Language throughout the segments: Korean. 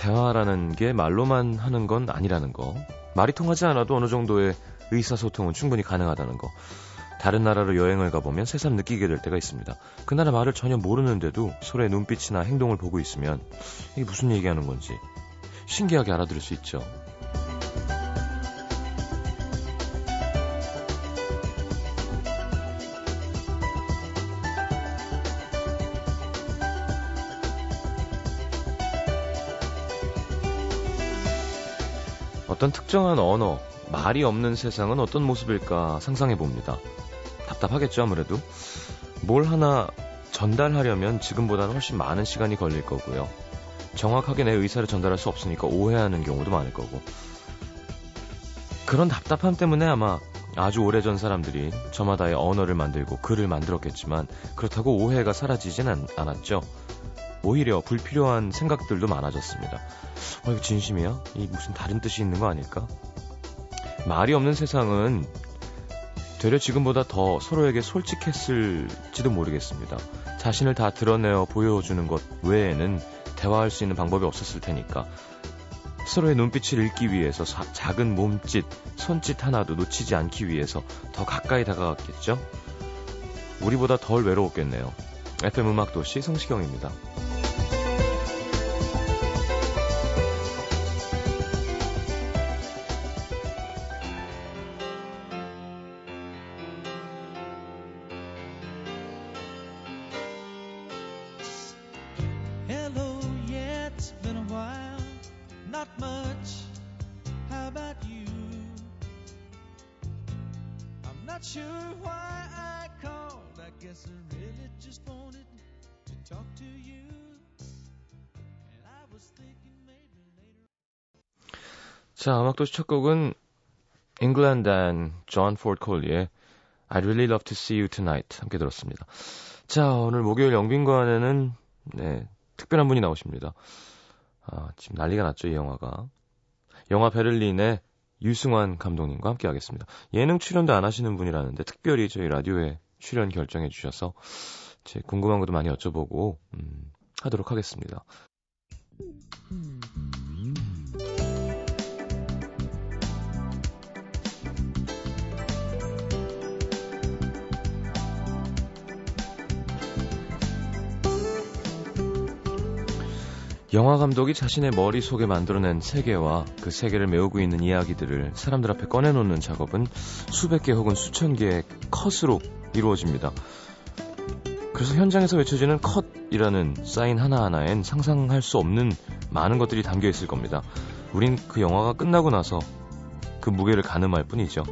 대화라는 게 말로만 하는 건 아니라는 거. 말이 통하지 않아도 어느 정도의 의사소통은 충분히 가능하다는 거. 다른 나라로 여행을 가보면 새삼 느끼게 될 때가 있습니다. 그 나라 말을 전혀 모르는데도 서로의 눈빛이나 행동을 보고 있으면 이게 무슨 얘기하는 건지 신기하게 알아들을 수 있죠. 어떤 특정한 언어, 말이 없는 세상은 어떤 모습일까 상상해 봅니다. 답답하겠죠, 아무래도. 뭘 하나 전달하려면 지금보다는 훨씬 많은 시간이 걸릴 거고요. 정확하게 내 의사를 전달할 수 없으니까 오해하는 경우도 많을 거고. 그런 답답함 때문에 아마 아주 오래전 사람들이 저마다의 언어를 만들고 글을 만들었겠지만 그렇다고 오해가 사라지진 않, 않았죠. 오히려 불필요한 생각들도 많아졌습니다. 어, 이거 진심이야? 이 무슨 다른 뜻이 있는 거 아닐까? 말이 없는 세상은 되려 지금보다 더 서로에게 솔직했을지도 모르겠습니다. 자신을 다 드러내어 보여주는 것 외에는 대화할 수 있는 방법이 없었을 테니까 서로의 눈빛을 읽기 위해서 사, 작은 몸짓, 손짓 하나도 놓치지 않기 위해서 더 가까이 다가갔겠죠? 우리보다 덜 외로웠겠네요. FM 음악도시 성시경입니다. 음악도시 첫 곡은 and John Ford Coley의 I'd Really Love to See You Tonight 함께 들었습니다. 자, 오늘 목요일 영빈관에는 네, 특별한 분이 나오십니다. 아, 지금 난리가 났죠, 이 영화가. 영화 베를린의 유승환 감독님과 함께 하겠습니다. 예능 출연도 안 하시는 분이라는데 특별히 저희 라디오에 출연 결정해 주셔서 제 궁금한 것도 많이 여쭤보고 음, 하도록 하겠습니다. 영화 감독이 자신의 머릿속에 만들어낸 세계와 그 세계를 메우고 있는 이야기들을 사람들 앞에 꺼내놓는 작업은 수백 개 혹은 수천 개의 컷으로 이루어집니다. 그래서 현장에서 외쳐지는 컷이라는 사인 하나하나엔 상상할 수 없는 많은 것들이 담겨 있을 겁니다. 우린 그 영화가 끝나고 나서 그 무게를 가늠할 뿐이죠.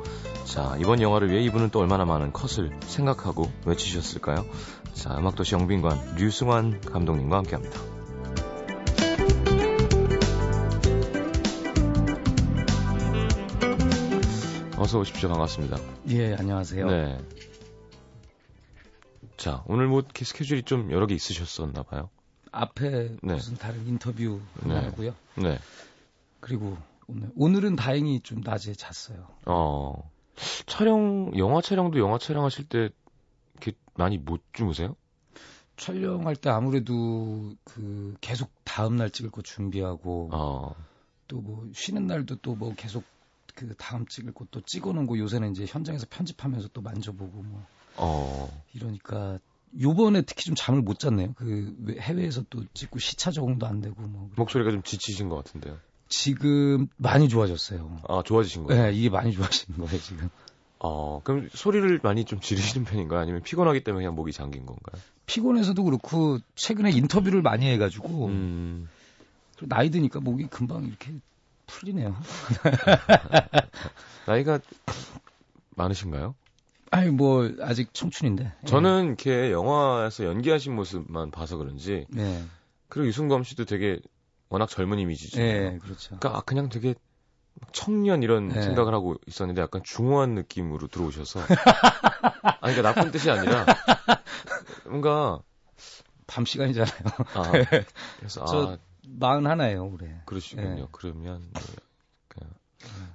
자, 이번 영화를 위해 이분은 또 얼마나 많은 컷을 생각하고 외치셨을까요? 자, 음악도시 영빈관 류승환 감독님과 함께 합니다. 어서 오십시오. 반갑습니다. 예, 안녕하세요. 네. 자, 오늘 뭐 스케줄이 좀 여러 개 있으셨었나 봐요. 앞에 네. 무슨 다른 인터뷰 네. 하고요. 네. 그리고 오늘 오늘은 다행히 좀 낮에 잤어요. 어. 촬영, 영화 촬영도 영화 촬영하실 때 이렇게 많이 못 주무세요? 촬영할 때 아무래도 그 계속 다음 날 찍을 거 준비하고 어. 또뭐 쉬는 날도 또 뭐 계속 그 다음 찍을 거또 찍어놓은 거 요새는 이제 현장에서 편집하면서 또 만져보고 뭐 어. 이러니까 요번에 특히 좀 잠을 못 잤네요. 그 해외에서 또 찍고 시차 적응도 안 되고 뭐 목소리가 좀 지치신 것 같은데요. 지금 많이 좋아졌어요. 아, 좋아지신 거예요? 네, 이게 많이 좋아진 거예요 지금. 어, 그럼 소리를 많이 좀 지르시는 편인가요? 아니면 피곤하기 때문에 그냥 목이 잠긴 건가요? 피곤해서도 그렇고 최근에 인터뷰를 많이 해가지고 음. 나이 드니까 목이 금방 이렇게 풀리네요. 나이가 많으신가요? 아니 뭐 아직 청춘인데. 저는 이렇게 영화에서 연기하신 모습만 봐서 그런지 네, 그리고 유승범 씨도 되게 워낙 젊은 이미지잖아요. 네, 그렇죠. 그러니까 아, 그냥 되게 청년 이런 네. 생각을 하고 있었는데 약간 중후한 느낌으로 들어오셔서 아니 그러니까 나쁜 뜻이 아니라 뭔가 밤 시간이잖아요. 아 그래서 저- 아 마흔 하나예요 올해. 그러시군요. 네. 그러면 네. 그냥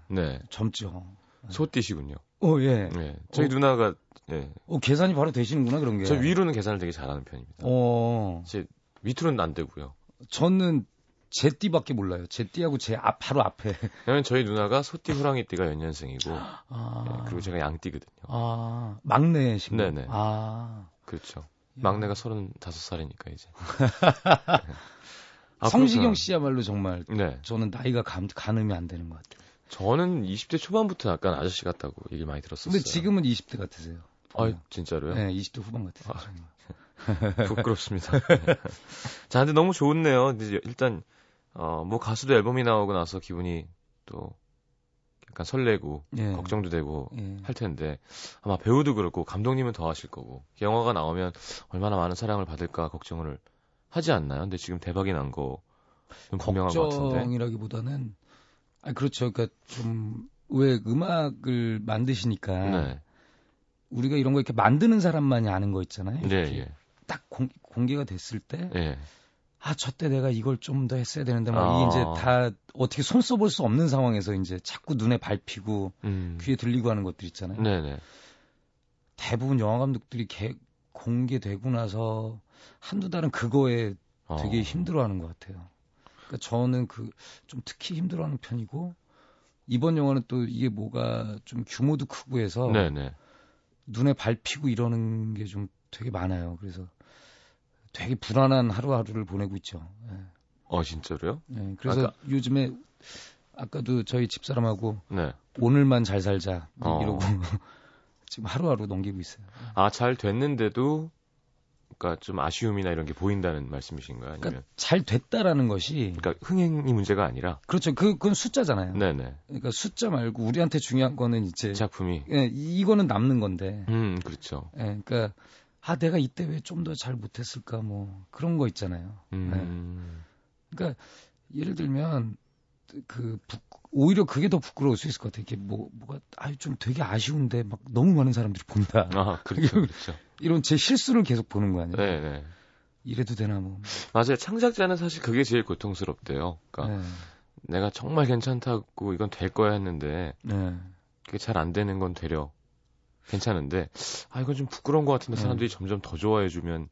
네 젊죠. 소띠시군요. 어 예. 네 저희 어. 누나가 네. 어 계산이 바로 되시는구나 그런 게. 저 위로는 계산을 되게 잘하는 편입니다. 어 제 밑으로는 안 되고요. 저는 제 띠밖에 몰라요. 제 띠하고 제 앞 바로 앞에. 왜냐면 저희 누나가 소띠 호랑이 띠가 연년생이고 아, 예, 그리고 제가 양띠거든요. 아 막내신 거. 네네. 아 그렇죠. 막내가 35살이니까 이제. 아, 성시경. 씨야말로 정말 네. 저는 나이가 감, 가늠이 안 되는 것 같아요. 저는 20대 초반부터 약간 아저씨 같다고 얘기 많이 들었었어요. 근데 지금은 20대 같으세요. 아, 진짜로요? 네, 20대 후반 같으세요. 아. 부끄럽습니다. 자, 근데 너무 좋네요. 근데 일단 어, 뭐 가수도 앨범이 나오고 나서 기분이 또 약간 설레고 예. 걱정도 되고 예. 할 텐데 아마 배우도 그렇고 감독님은 더 하실 거고 영화가 나오면 얼마나 많은 사랑을 받을까 걱정을 하지 않나요? 근데 지금 대박이 난 거 분명한 것 같은데. 걱정이라기보다는 아 그렇죠. 그러니까 좀 왜 음악을 만드시니까 네. 우리가 이런 거 이렇게 만드는 사람만이 아는 거 있잖아요. 네, 예. 딱 공, 공개가 됐을 때 예. 아, 저 때 내가 이걸 좀 더 했어야 되는데, 막, 아. 이게 이제 다 어떻게 손 써볼 수 없는 상황에서 이제 자꾸 눈에 밟히고 음. 귀에 들리고 하는 것들 있잖아요. 네, 네. 대부분 영화 감독들이 개- 공개되고 나서 한두 달은 그거에 어. 되게 힘들어하는 것 같아요. 그러니까 저는 그 좀 특히 힘들어하는 편이고 이번 영화는 또 이게 뭐가 좀 규모도 크고 해서 네, 네. 눈에 밟히고 이러는 게 좀 되게 많아요. 그래서 되게 불안한 하루하루를 보내고 있죠. 예. 어, 진짜로요? 예, 그래서 아까- 요즘에 아까도 저희 집사람하고 네. 오늘만 잘 살자 어. 이러고 지금 하루하루 넘기고 있어요. 아, 잘 됐는데도 그러니까 좀 아쉬움이나 이런 게 보인다는 말씀이신가요? 아니면 그러니까 잘 됐다라는 것이 그러니까 흥행이 문제가 아니라 그렇죠. 그 그건 숫자잖아요. 네, 네. 그러니까 숫자 말고 우리한테 중요한 거는 이제 작품이 예, 이- 이거는 남는 건데. 음, 그렇죠. 예, 그러니까 아 내가 이때 왜 좀 더 잘 못했을까 뭐 그런 거 있잖아요. 음. 그러니까 예를 들면 그 부- 오히려 그게 더 부끄러울 수 있을 것 같아요. 이게 뭐 뭐가 아좀 되게 아쉬운데 막 너무 많은 사람들이 본다. 아, 그렇죠. 그렇죠. 이런 제 실수를 계속 보는 거 아니에요? 네, 네. 이래도 되나 뭐. 맞아요. 창작자는 사실 그게 제일 고통스럽대요. 그러니까 네. 내가 정말 괜찮다고 이건 될 거야 했는데 네. 그게 잘 안 되는 건 되려 괜찮은데 아 이건 좀 부끄러운 것 같은데 네. 사람들이 점점 더 좋아해 주면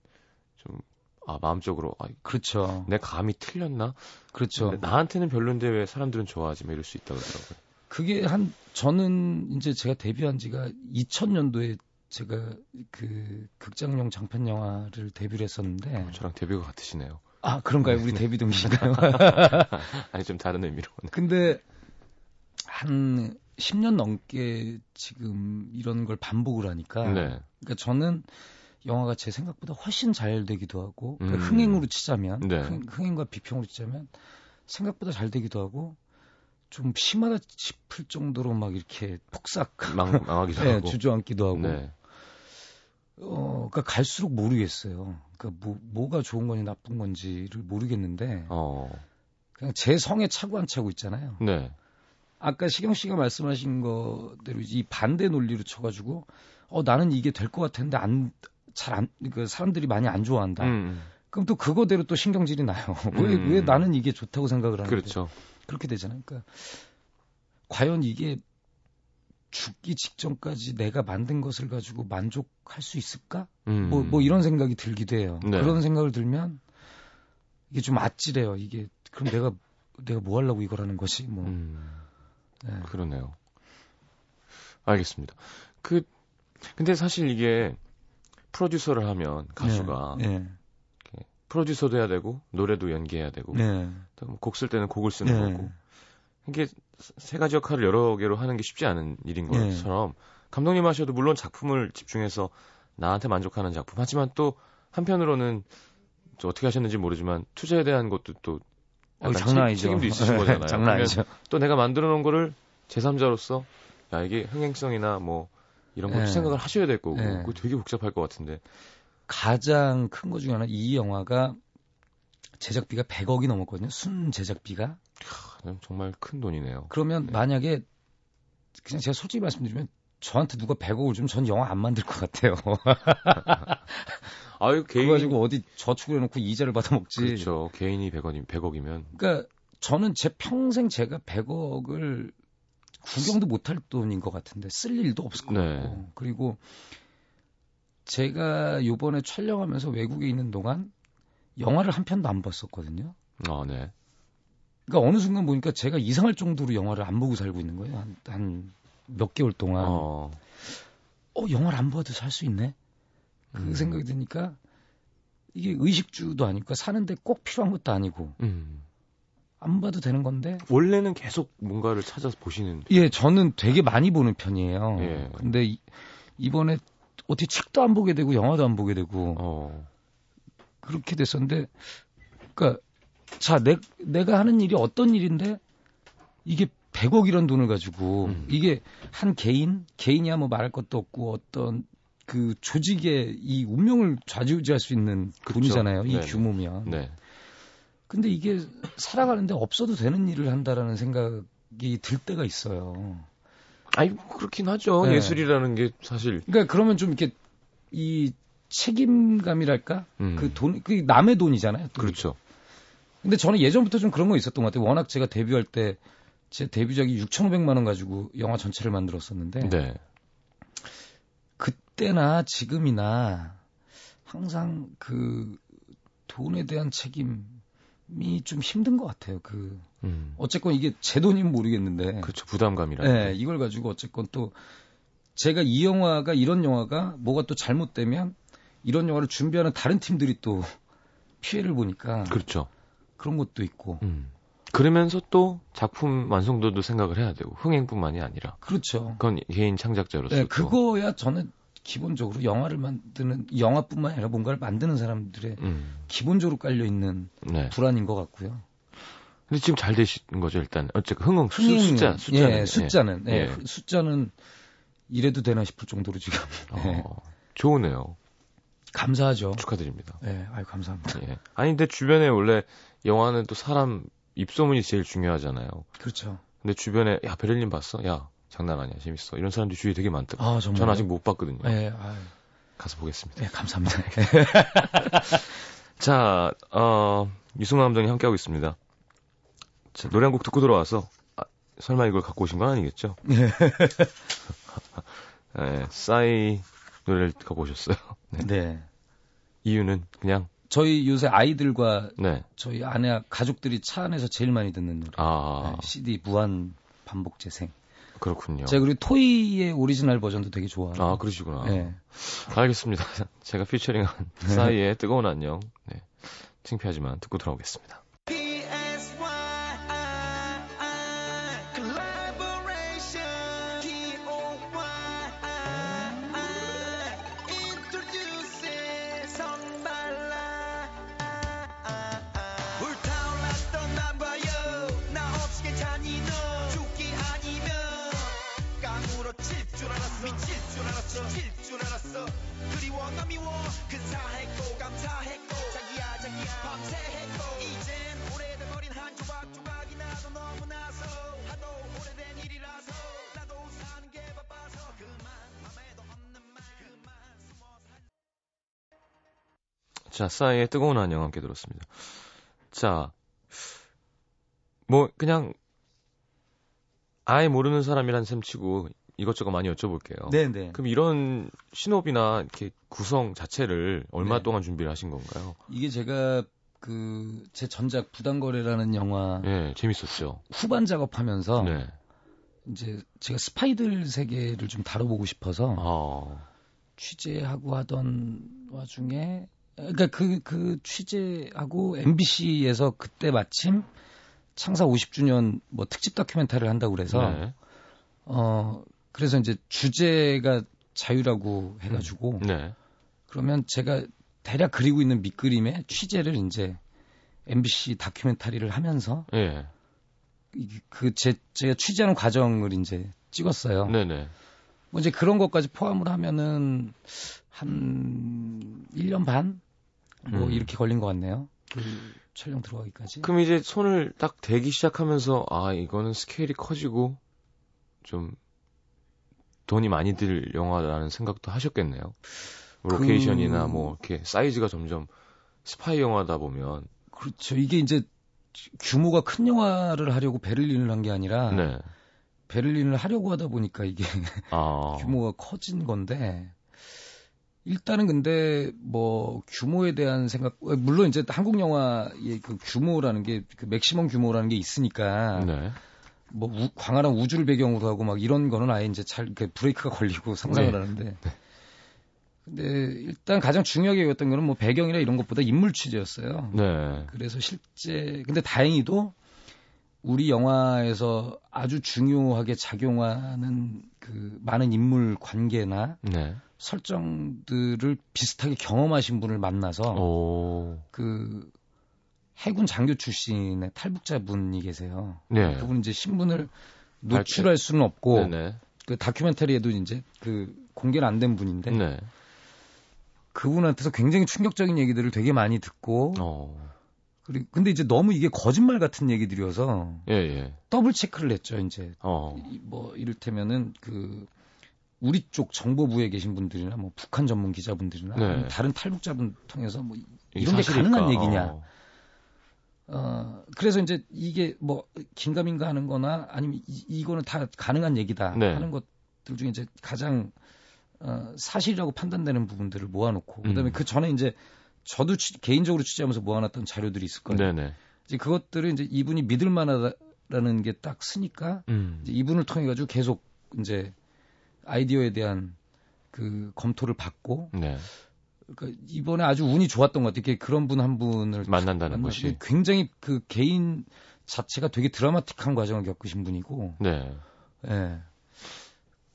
좀 아 마음적으로 아, 그렇죠. 내 감이 틀렸나? 그렇죠. 나한테는 별론데 왜 사람들은 좋아하지? 뭐 이럴 수 있다고 그러더라고요. 그게 한 저는 이제 제가 데뷔한 지가 2000년도에 제가 그 극장용 장편 영화를 데뷔를 했었는데 저랑 데뷔가 같으시네요. 아 그런가요? 우리 데뷔 동기인가요? 아니 좀 다른 의미로. 근데 한 10년 넘게 지금 이런 걸 반복을 하니까 네. 그러니까 저는 영화가 제 생각보다 훨씬 잘 되기도 하고 그러니까 음. 흥행으로 치자면 네. 흥, 흥행과 비평으로 치자면 생각보다 잘 되기도 하고 좀 심하다 싶을 정도로 막 이렇게 폭삭 망, 망하기도 네, 하고. 주저앉기도 하고 네. 어 그러니까 갈수록 모르겠어요. 그러니까 뭐 뭐가 좋은 건지 나쁜 건지를 모르겠는데 어. 그냥 제 성에 차고 안 차고 있잖아요. 네. 아까 시경 씨가 말씀하신 거대로 이 반대 논리로 쳐가지고 어 나는 이게 될 것 같은데 안 잘안그 사람들이 많이 안 좋아한다. 음. 그럼 또 그거대로 또 신경질이 나요. 왜왜 음. 나는 이게 좋다고 생각을 하는데 그렇죠. 그렇게 되잖아요. 그러니까 과연 이게 죽기 직전까지 내가 만든 것을 가지고 만족할 수 있을까? 음. 뭐, 뭐 이런 생각이 들기도 해요. 네. 그런 생각을 들면 이게 좀 아찔해요. 이게 그럼 내가 내가 뭐 하려고 이걸 하는 거지? 뭐. 음. 네. 그러네요. 알겠습니다. 그 근데 사실 이게 프로듀서를 하면 가수가 네. 프로듀서도 해야 되고 노래도 연기해야 되고 네. 곡쓸 때는 곡을 쓰는 네. 거고 이게 세 가지 역할을 여러 개로 하는 게 쉽지 않은 일인 네. 것처럼 감독님 하셔도 물론 작품을 집중해서 나한테 만족하는 작품 하지만 또 한편으로는 또 어떻게 하셨는지 모르지만 투자에 대한 것도 또 어, 장난 책- 아니죠. 책임도 있으신 거잖아요. 장난 아니죠. 또 내가 만들어 놓은 거를 제3자로서 야 이게 흥행성이나 뭐 이런 것도 네. 생각을 하셔야 될 거고 네. 그거 되게 복잡할 것 같은데 가장 큰 거 중에 하나 이 영화가 제작비가 100억이 넘었거든요. 순 제작비가. 참 정말 큰 돈이네요. 그러면 네. 만약에 그냥 제가 솔직히 말씀드리면 저한테 누가 100억을 주면 전 영화 안 만들 것 같아요. 아유 개인 가지고 어디 저축을 해놓고 이자를 받아 먹지. 그렇죠 개인이 100원이 100억이면 그러니까 저는 제 평생 제가 100억을 구경도 못할 돈인 것 같은데 쓸 일도 없을 것 네. 같고 그리고 제가 요번에 촬영하면서 외국에 있는 동안 영화를 한 편도 안 봤었거든요. 아 네. 그러니까 어느 순간 보니까 제가 이상할 정도로 영화를 안 보고 살고 있는 거예요. 한, 한 몇 개월 동안. 어, 어, 영화를 안 봐도 살 수 있네? 그 음. 생각이 드니까 이게 의식주도 그러니까 사는데 꼭 필요한 것도 아니고 음. 안 봐도 되는 건데 원래는 계속 뭔가를 찾아서 보시는. 예, 저는 되게 많이 보는 편이에요. 예. 근데 이, 이번에 어떻게 책도 안 보게 되고 영화도 안 보게 되고 어. 그렇게 됐었는데, 그러니까 자 내, 내가 하는 일이 어떤 일인데 이게 100억이란 돈을 가지고 음. 이게 한 개인 개인이야 뭐 말할 것도 없고 어떤 그 조직의 이 운명을 좌지우지할 수 있는 그쵸. 돈이잖아요. 이 네네. 규모면. 네. 근데 이게 살아가는데 없어도 되는 일을 한다라는 생각이 들 때가 있어요. 아니 그렇긴 하죠. 네. 예술이라는 게 사실. 그러니까 그러면 좀 이렇게 이 책임감이랄까? 음. 그 돈, 그 남의 돈이잖아요. 또. 그렇죠. 근데 저는 예전부터 좀 그런 거 있었던 것 같아요. 워낙 제가 데뷔할 때 제 데뷔작이 6,500만 원 가지고 영화 전체를 만들었었는데 네. 그때나 지금이나 항상 그 돈에 대한 책임 이좀 힘든 것 같아요. 그 음. 어쨌건 이게 제 돈이면 모르겠는데 그렇죠. 부담감이라. 네, 이걸 가지고 어쨌건 또 제가 이 영화가 이런 영화가 뭐가 또 잘못되면 이런 영화를 준비하는 다른 팀들이 또 피해를 보니까 그렇죠. 그런 것도 있고 음. 그러면서 또 작품 완성도도 생각을 해야 되고 흥행뿐만이 아니라 그렇죠. 그건 개인 창작자로서 네, 또 그거야 저는 기본적으로 영화를 만드는 영화뿐만 아니라 뭔가를 만드는 사람들의 음. 기본적으로 깔려 있는 네. 불안인 것 같고요. 근데 지금 잘 되시는 거죠 일단 어쨌든 흥행 수, 흥행은, 숫자 숫자는 예, 숫자는 예, 예. 숫자는 이래도 되나 싶을 정도로 지금 예, 어, 좋으네요. 감사하죠. 축하드립니다. 예, 아유 감사합니다. 예. 아니 근데 주변에 원래 영화는 또 사람 입소문이 제일 중요하잖아요. 그렇죠. 근데 주변에 야 베를린 봤어? 야 장난 아니야 재밌어. 이런 사람들이 주위에 되게 많더라고요. 아 정말. 전 아직 못 봤거든요. 예, 아유, 가서 보겠습니다. 예, 감사합니다. 자, 어, 유승만 감독님 함께하고 있습니다. 자, 노래 한 곡 듣고 들어와서, 아, 설마 이걸 갖고 오신 건 아니겠죠? 예, 싸이 노래를 갖고 오셨어요. 네. 네. 이유는 그냥, 저희 요새 아이들과 네. 저희 아내 가족들이 차 안에서 제일 많이 듣는 노래. 아, 네, CD 무한 반복 재생. 그렇군요. 제가 그리고 토이의 오리지널 버전도 되게 좋아해요. 아, 그러시구나. 네. 알겠습니다. 제가 피처링한 싸이의 뜨거운 안녕. 네. 창피하지만 듣고 돌아오겠습니다. 자, 싸이의 뜨거운 안녕 함께 들었습니다. 자, 뭐, 그냥, 아예 모르는 사람이란 셈 치고 이것저것 많이 여쭤볼게요. 네, 네. 그럼 이런 신업이나 이렇게 구성 자체를 얼마 네. 동안 준비를 하신 건가요? 이게 제가 그 제 전작 부당거래라는 영화 예, 재밌었죠. 후반 작업하면서 네. 이제 제가 스파이들 세계를 좀 다뤄보고 싶어서 아, 취재하고 하던 와중에 그러니까 그, 그 취재하고 MBC에서 그때 마침 창사 50주년 뭐 특집 다큐멘터리를 한다고 그래서 네. 어 그래서 이제 주제가 자유라고 해가지고 네. 그러면 제가 대략 그리고 있는 밑그림에 취재를 이제 MBC 다큐멘터리를 하면서 예. 그제 제가 취재하는 과정을 이제 찍었어요. 네네. 뭐 이제 그런 것까지 포함을 하면은 한 1년 반? 뭐 음. 이렇게 걸린 것 같네요. 그 촬영 들어가기까지. 그럼 이제 손을 딱 대기 시작하면서, 아, 이거는 스케일이 커지고, 좀, 돈이 많이 들 영화라는 생각도 하셨겠네요. 뭐 그- 로케이션이나 뭐, 이렇게 사이즈가 점점 스파이 영화다 보면, 그렇죠. 이게 이제 규모가 큰 영화를 하려고 베를린을 한 게 아니라 네. 베를린을 하려고 하다 보니까 이게 아. 규모가 커진 건데 일단은 근데 뭐 규모에 대한 생각 어, 물론 이제 한국 영화의 그 규모라는 게 그 맥시멈 규모라는 게 있으니까 네. 뭐 우- 광활한 우주를 배경으로 하고 막 이런 거는 아예 이제 잘 이렇게 브레이크가 걸리고 상상을 네. 하는데 근데 일단 가장 중요하게 여겼던 거는 뭐 배경이나 이런 것보다 인물 취재였어요. 네. 그래서 실제 근데 다행히도 우리 영화에서 아주 중요하게 작용하는 그 많은 인물 관계나 네. 설정들을 비슷하게 경험하신 분을 만나서 오. 그 해군 장교 출신의 탈북자분이 계세요. 네. 그분 이제 신분을 노출할 수는 없고 네네. 그 다큐멘터리에도 이제 그 공개는 안 된 분인데 네. 그분한테서 굉장히 충격적인 얘기들을 되게 많이 듣고 어. 그리고 근데 이제 너무 이게 거짓말 같은 얘기들이어서 예, 예. 더블 체크를 했죠 이제 어. 이- 뭐 이를테면은 그 우리 쪽 정보부에 계신 분들이나 뭐 북한 전문 기자분들이나 네. 다른 탈북자분 통해서 뭐 이런 게? 가능한 얘기냐 어. 어, 그래서 이제 이게 뭐 긴가민가 하는 거나 아니면 이, 이거는 다 가능한 얘기다 네. 하는 것들 중에 이제 가장 어, 사실이라고 판단되는 부분들을 모아놓고 그다음에 음. 그 전에 이제 저도 취- 개인적으로 취재하면서 모아놨던 자료들이 있을 거예요. 네네. 이제 그것들을 이제 이분이 믿을 만하다라는 게 딱 쓰니까 음. 이제 이분을 통해 가지고 계속 이제 아이디어에 대한 그 검토를 받고 네. 그러니까 이번에 아주 운이 좋았던 것 같아요. 이렇게 그런 분 한 분을 만난다는 것이. 굉장히 그 개인 자체가 되게 드라마틱한 과정을 겪으신 분이고, 네. 예.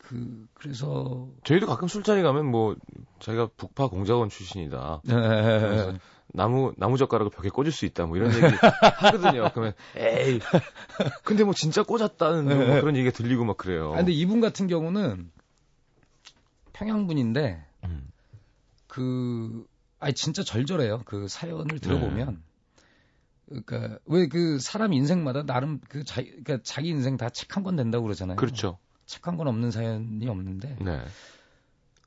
그, 그래서, 저희도 가끔 술자리 가면 뭐 자기가 북파 공작원 출신이다. 예. 나무 나무 젓가락을 벽에 꽂을 수 있다. 뭐 이런 얘기 하거든요. 그러면 에이. 근데 뭐 진짜 꽂았다는 뭐 그런 얘기가 들리고 막 그래요. 아, 근데 이분 같은 경우는 평양분인데, 음. 그, 아니, 진짜 절절해요. 그 사연을 네. 들어보면. 그러니까, 왜 그 사람 인생마다 나름 그 자, 그러니까 자기 인생 다 책 한 권 된다고 그러잖아요. 그렇죠. 책한권 없는 사연이 없는데, 네.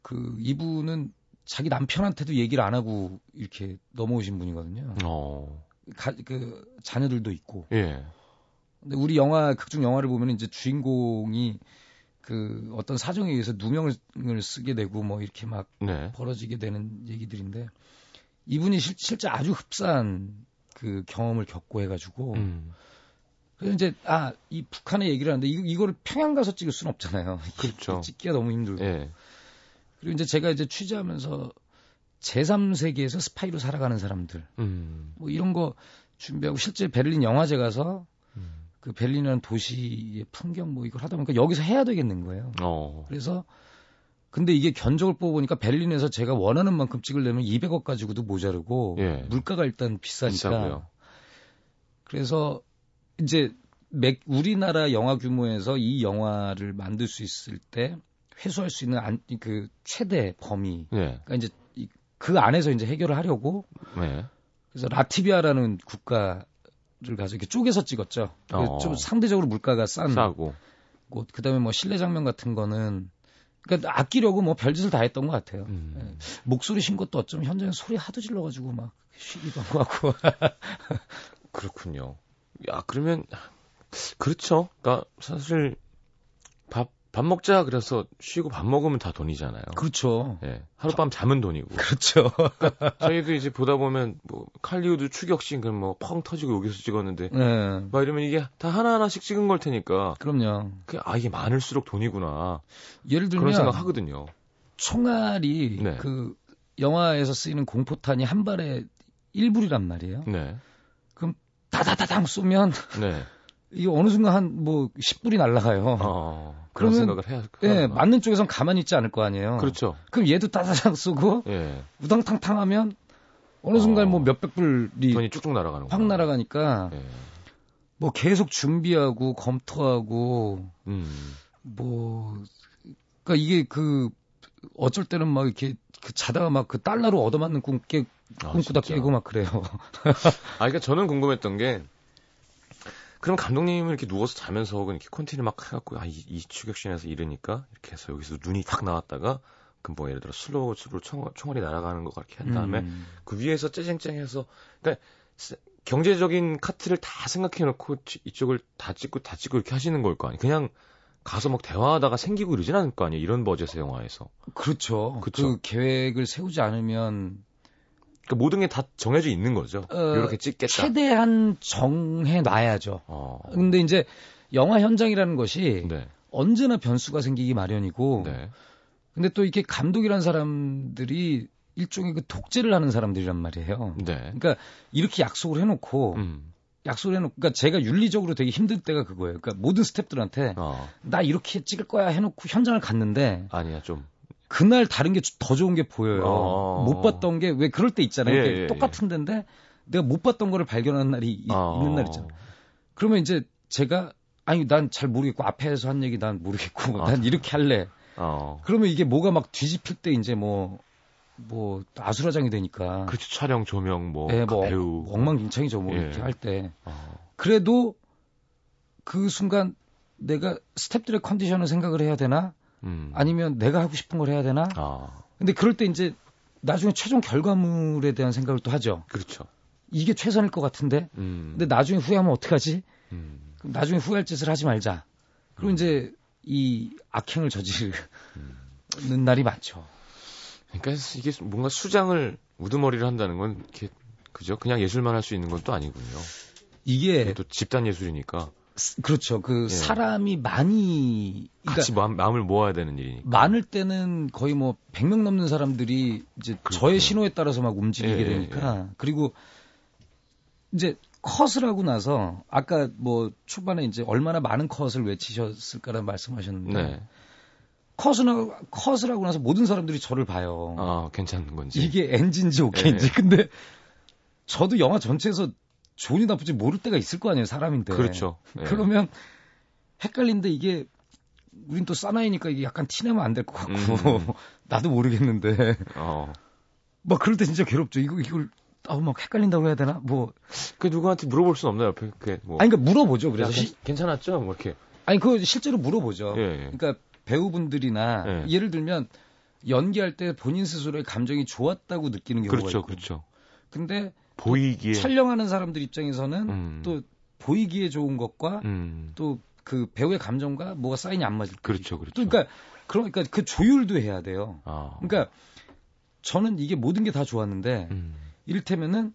그 이분은 자기 남편한테도 얘기를 안 하고 이렇게 넘어오신 분이거든요. 어. 가, 그 자녀들도 있고. 예. 근데 우리 영화 극중 영화를 보면 이제 주인공이 그 어떤 사정에 의해서 누명을 쓰게 되고 뭐 이렇게 막 네. 벌어지게 되는 얘기들인데 이분이 실, 실제 아주 흡사한 그 경험을 겪고 해가지고 음. 그래서 이제 아 이 북한의 얘기를 하는데 이, 이거를 평양 가서 찍을 수는 없잖아요. 그렇죠. 찍기가 너무 힘들고. 예. 그리고 이제 제가 이제 취재하면서 제3세계에서 스파이로 살아가는 사람들 음. 뭐 이런 거 준비하고 실제 베를린 영화제 가서 음. 그 베를린이라는 도시의 풍경 뭐 이걸 하다 보니까 여기서 해야 되겠는 거예요. 어. 그래서 근데 이게 견적을 뽑아보니까 베를린에서 제가 원하는 만큼 찍으려면 200억 가지고도 모자르고 예. 물가가 일단 비싸니까 비싸고요. 그래서 이제 맥- 우리나라 영화 규모에서 이 영화를 만들 수 있을 때 회수할 수 있는 안, 그 최대 범위 예. 그러니까 이제 이- 그 안에서 이제 해결을 하려고 네. 그래서 라티비아라는 국가를 가서 이렇게 쪼개서 찍었죠. 어. 좀 상대적으로 물가가 싼 싸고. 곳. 그다음에 뭐 실내 장면 같은 거는 그러니까 아끼려고 뭐 별짓을 다 했던 것 같아요. 음. 예. 목소리 신 것도 어쩌면 현장에 소리 하도 질러가지고 막 쉬기도 하고. 그렇군요. 야, 그러면 그렇죠. 그러니까 사실 밥 밥 먹자 그래서 쉬고 밥 먹으면 다 돈이잖아요. 그렇죠. 예. 하룻밤 잠은 돈이고. 그렇죠. 저희도 이제 보다 보면 뭐 칼리우드 추격신 그럼 뭐 펑 터지고 여기서 찍었는데 네. 막 이러면 이게 다 하나하나씩 찍은 걸 테니까 그럼요. 그아 이게 많을수록 돈이구나 예를 그런 들면 생각 하거든요. 총알이 네. 그 영화에서 쓰이는 공포탄이 한 발에 1불이란 말이에요. 네. 다다다당 쏘면 네. 이게 어느 순간 한 뭐 10불이 날라가요. 어. 그런 그러면- 생각을 해야 예, 하구나. 맞는 쪽에선 가만히 있지 않을 거 아니에요. 그렇죠. 그럼 얘도 따다닥 쏘고 예. 우당탕탕 하면 어느 순간 어. 뭐 몇백 불이 돈이 쭉쭉 날아가는 거. 확 날아가니까 예. 뭐 계속 준비하고 검토하고 음. 뭐 그러니까 이게 그 어쩔 때는 막 이렇게 그 자다가 막 그 달러로 얻어맞는 꿈 깨, 아, 꿈꾸다 진짜. 깨고 막 그래요. 아, 그러니까 저는 궁금했던 게, 그럼 감독님은 이렇게 누워서 자면서 혹은 이렇게 콘티를 막 해갖고, 아, 이, 이 추격신에서 이러니까, 이렇게 해서 여기서 눈이 탁 나왔다가, 그뭐 예를 들어 slow, slow 총, 총알이 날아가는 거 그렇게 한 다음에, 음. 그 위에서 쨍쨍해서, 그러니까 세- 경제적인 커트를 다 생각해놓고 지- 이쪽을 다 찍고 다 찍고 이렇게 하시는 걸 거 아니에요. 그냥 가서 막 대화하다가 생기고 이러진 않을 거 아니에요. 이런 버젯의 영화에서. 그렇죠. 그쵸. 그 계획을 세우지 않으면 그러니까 모든 게 다 정해져 있는 거죠. 어, 이렇게 찍겠다. 최대한 정해 놔야죠. 어. 근데 이제 영화 현장이라는 것이 네. 언제나 변수가 생기기 마련이고 네. 근데 또 이렇게 감독이라는 사람들이 일종의 그 독재를 하는 사람들이란 말이에요. 네. 그러니까 이렇게 약속을 해놓고 음. 약속을 해놓고 그러니까 제가 윤리적으로 되게 힘들 때가 그거예요. 그러니까 모든 스탭들한테 어. 나 이렇게 찍을 거야 해놓고 현장을 갔는데 아니야 좀. 그날 다른 게 더 좋은 게 보여요. 어. 못 봤던 게 왜 그럴 때 있잖아요. 예, 예, 똑같은 데인데 내가 못 봤던 거를 발견하는 날이 이- 어. 있는 날 있잖아요. 그러면 이제 제가 아니 난 잘 모르겠고 앞에서 한 얘기 난 모르겠고 아. 난 이렇게 할래. 어. 그러면 이게 뭐가 막 뒤집힐 때 이제 뭐, 뭐, 아수라장이 되니까. 그렇죠. 촬영 조명 뭐, 예, 그 뭐, 배우. 엉망진창이죠. 뭐, 예. 이렇게 할 때. 어. 그래도 그 순간 내가 스탭들의 컨디션을 생각을 해야 되나? 음. 아니면 내가 하고 싶은 걸 해야 되나? 아. 근데 그럴 때 이제 나중에 최종 결과물에 대한 생각을 또 하죠. 그렇죠. 이게 최선일 것 같은데? 음. 근데 나중에 후회하면 어떡하지? 음. 그럼 나중에 후회할 짓을 하지 말자. 그리고 음. 이제 이 악행을 저지르는 날이 많죠. 그러니까 이게 뭔가 수장을 우두머리를 한다는 건 이렇게 그죠? 그냥 예술만 할 수 있는 건 또 아니군요. 이게 또 집단 예술이니까 스- 그렇죠. 그 예. 사람이 많이 그러니까 같이 마음, 마음 을 모아야 되는 일이니까. 많을 때는 거의 뭐 100명 넘는 사람들이 이제 그렇죠. 저의 신호에 따라서 막 움직이게 예, 예, 되니까 그리고 이제 컷을 하고 나서 아까 뭐 초반에 이제 얼마나 많은 컷을 외치셨을까라는 말씀하셨는데 네. 컷을 하고, 컷을 하고 나서 모든 사람들이 저를 봐요. 아, 괜찮은 건지. 이게 N진지 오케이인지. 예. 근데 저도 영화 전체에서 좋은지 나쁜지 모를 때가 있을 거 아니에요, 사람인데. 그렇죠. 예. 그러면 헷갈린데 이게 우린 또 사나이니까 이게 약간 티내면 안 될 것 같고 음. 나도 모르겠는데 어. 막 그럴 때 진짜 괴롭죠. 이거 이걸 아우 막 헷갈린다고 해야 되나? 뭐 그 누구한테 물어볼 순 없나요? 옆에 그 뭐. 아니 그러니까 물어보죠. 그래서 야, 시- 괜- 괜찮았죠? 뭐 이렇게. 아니 그 실제로 물어보죠. 예, 예. 그러니까 배우분들이나 예. 예를 들면 연기할 때 본인 스스로의 감정이 좋았다고 느끼는 경우가 그렇죠, 있고. 그렇죠. 근데 보이기에. 촬영하는 사람들 입장에서는 음. 또 보이기에 좋은 것과 음. 또그 배우의 감정과 뭐가 사인이 안 맞을 때. 그렇죠, 그렇죠. 그러니까 그러니까 그 조율도 해야 돼요. 아. 그러니까 저는 이게 모든 게 다 좋았는데 음. 이를테면은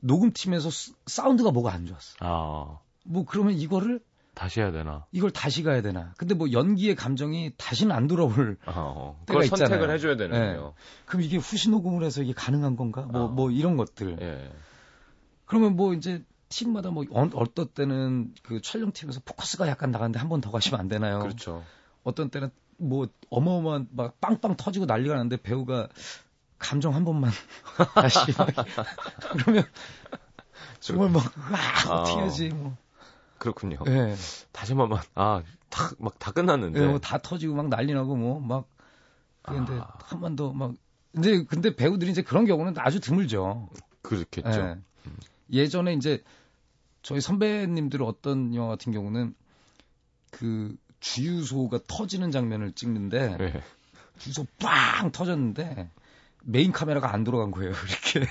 녹음팀에서 스- 사운드가 뭐가 안 좋았어. 아. 뭐 그러면 이거를 다시 해야 되나? 이걸 다시 가야 되나? 근데 뭐 연기의 감정이 다시는 안 돌아올. 아, 어. 때가 그걸 있잖아요. 선택을 해줘야 되는데요. 그럼 이게 후시 녹음을 해서 이게 가능한 건가? 뭐 아. 뭐 이런 것들. 예. 그러면 뭐 이제 팀마다 뭐 어, 어떤 때는 그 촬영팀에서 포커스가 약간 나갔는데 한 번 더 가시면 안 되나요? 그렇죠. 어떤 때는 뭐 어마어마한 막 빵빵 터지고 난리가 나는데 배우가 감정 한 번만 다시 막 그러면 정말 막 와, 어떻게 아. 하지 뭐. 그렇군요. 예. 다시 한 번만. 아, 다, 막다 끝났는데. 예, 뭐다 터지고 막 난리 나고 뭐막 그런데 아. 한번 더 막 근데 근데 배우들이 이제 그런 경우는 아주 드물죠. 그렇겠죠. 예. 예전에 이제 저희 선배님들 어떤 영화 같은 경우는 그 주유소가 터지는 장면을 찍는데 예. 주유소 빵 터졌는데 메인 카메라가 안 돌아간 거예요. 이렇게.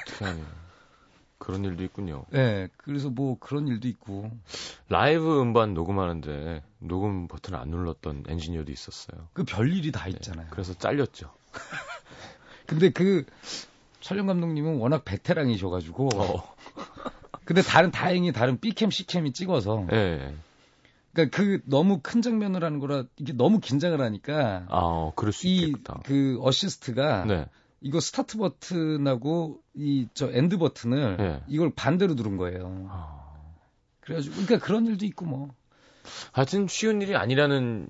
그런 일도 있군요. 예. 그래서 뭐 그런 일도 있고. 라이브 음반 녹음하는데 녹음 버튼을 안 눌렀던 엔지니어도 있었어요. 그 별일이 다 네, 있잖아요. 그래서 잘렸죠. 근데 그 촬영 감독님은 워낙 베테랑이셔가지고. 어. 근데 다른 다행히 다른 B캠 C캠이 찍어서. 예. 그러니까 그 너무 큰 장면을 하는 거라 이게 너무 긴장을 하니까 아, 어, 그럴 수 이 있겠다. 그 어시스트가 네. 이거 스타트 버튼하고 이 저 end 버튼을 네. 이걸 반대로 누른 거예요. 아. 그래가지고 그러니까 그런 일도 있고 뭐. 하여튼 쉬운 일이 아니라는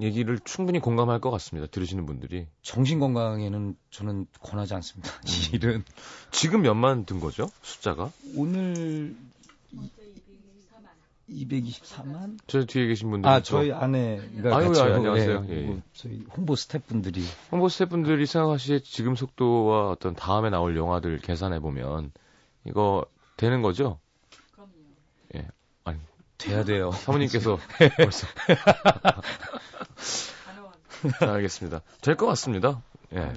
얘기를 충분히 공감할 것 같습니다. 들으시는 분들이. 정신 건강에는 저는 권하지 않습니다. 음. 이 일은 지금 몇만 든 거죠? 숫자가? 오늘 224만? 저 뒤에 계신 분들. 아 저희 아내가 아유, 같이요. 안녕하세요. 예, 예, 예. 뭐 저희 홍보 스태프분들이 홍보 스태프분들이 생각하시기에 지금 속도와 어떤 다음에 나올 영화들 계산해 보면 이거 되는 거죠? 돼야 돼요. 사모님께서 벌써. 자, 알겠습니다. 될 것 같습니다. 예.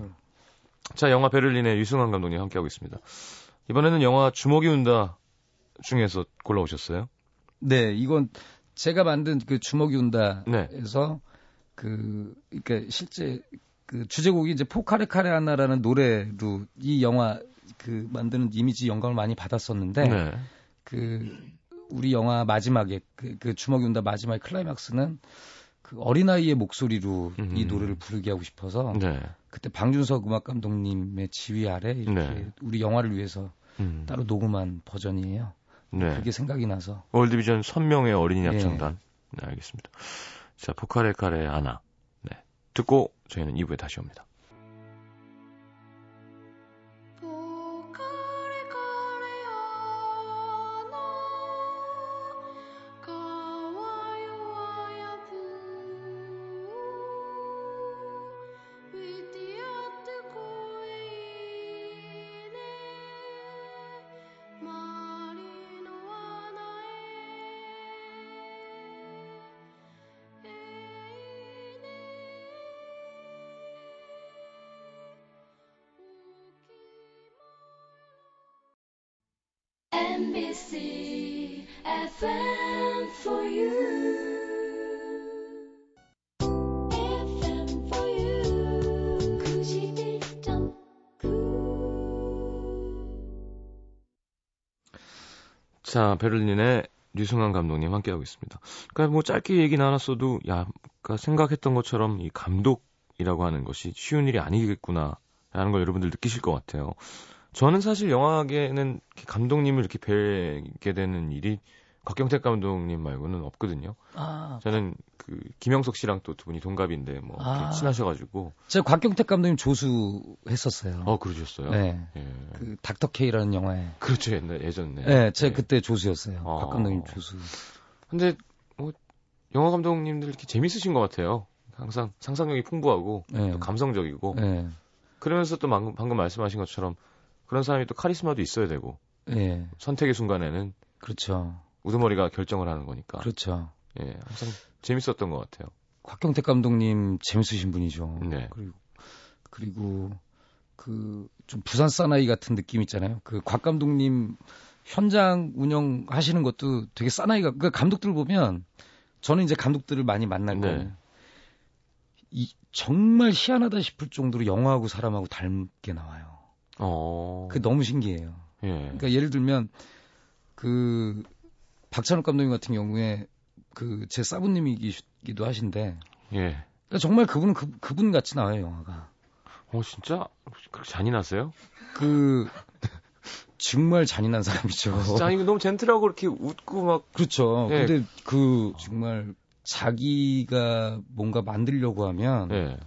자, 영화 베를린의 유승환 감독님 함께하고 있습니다. 이번에는 영화 주먹이 운다 중에서 골라오셨어요? 네, 이건 제가 만든 그 주먹이 네. 운다에서 그 그러니까 실제 그 주제곡이 이제 포카레 카레 하나라는 노래로 이 영화 그 만드는 이미지 영감을 많이 받았었는데 네. 그 우리 영화 마지막에 그, 그 주먹이 운다 마지막의 클라이막스는 그 어린아이의 목소리로 이 음. 노래를 부르게 하고 싶어서 네. 그때 방준석 음악 감독님의 지휘 아래 이렇게 네. 우리 영화를 위해서 음. 따로 녹음한 버전이에요. 네. 그게 생각이 나서 월드비전 선명의 어린이 예. 합창단. 네, 알겠습니다. 자, 포카레 카레 하나. 네. 듣고 저희는 2부에 다시 옵니다. 자, 베를린의 류승환 감독님 함께하고 있습니다. 그러니까 뭐 짧게 얘기 나눴어도, 야, 그러니까 생각했던 것처럼 이 감독이라고 하는 것이 쉬운 일이 아니겠구나, 라는 걸 여러분들 느끼실 것 같아요. 저는 사실 영화계는 감독님을 이렇게 뵈게 되는 일이 곽경택 감독님 말고는 없거든요. 아, 저는 그 김영석 씨랑 또 두 분이 동갑인데 뭐 아. 친하셔가지고 제가 곽경택 감독님 조수 했었어요. 어 그러셨어요. 네. 예. 그 닥터 K라는 영화에. 그렇죠 옛날 예전에. 네, 제가 예. 그때 조수였어요. 어. 곽 감독님 조수. 근데 뭐 영화 감독님들 이렇게 재밌으신 것 같아요. 항상 상상력이 풍부하고 네. 또 감성적이고 네. 그러면서 또 방금, 방금 말씀하신 것처럼 그런 사람이 또 카리스마도 있어야 되고 예. 선택의 순간에는 그렇죠. 우두머리가 결정을 하는 거니까 그렇죠. 예 항상 재밌었던 것 같아요. 곽경택 감독님 재밌으신 분이죠. 네. 그리고 그리고 그 좀 부산 사나이 같은 느낌 있잖아요. 그 곽 감독님 현장 운영하시는 것도 되게 사나이가 그 감독들 보면 저는 이제 감독들을 많이 만날 네. 거예요. 이 정말 희한하다 싶을 정도로 영화하고 사람하고 닮게 나와요. 어. 그 너무 신기해요. 예. 그러니까 예를 들면 그 박찬욱 감독님 같은 경우에 그 제 사부님이기도 하신데 예. 그러니까 정말 그분은 그, 그분 같이 나와요 영화가. 어 진짜 그렇게 잔인하세요? 그 정말 잔인한 사람이죠. 진짜 아니 너무 젠틀하고 이렇게 웃고 막 그렇죠. 예. 근데 그 정말 자기가 뭔가 만들려고 하면 예.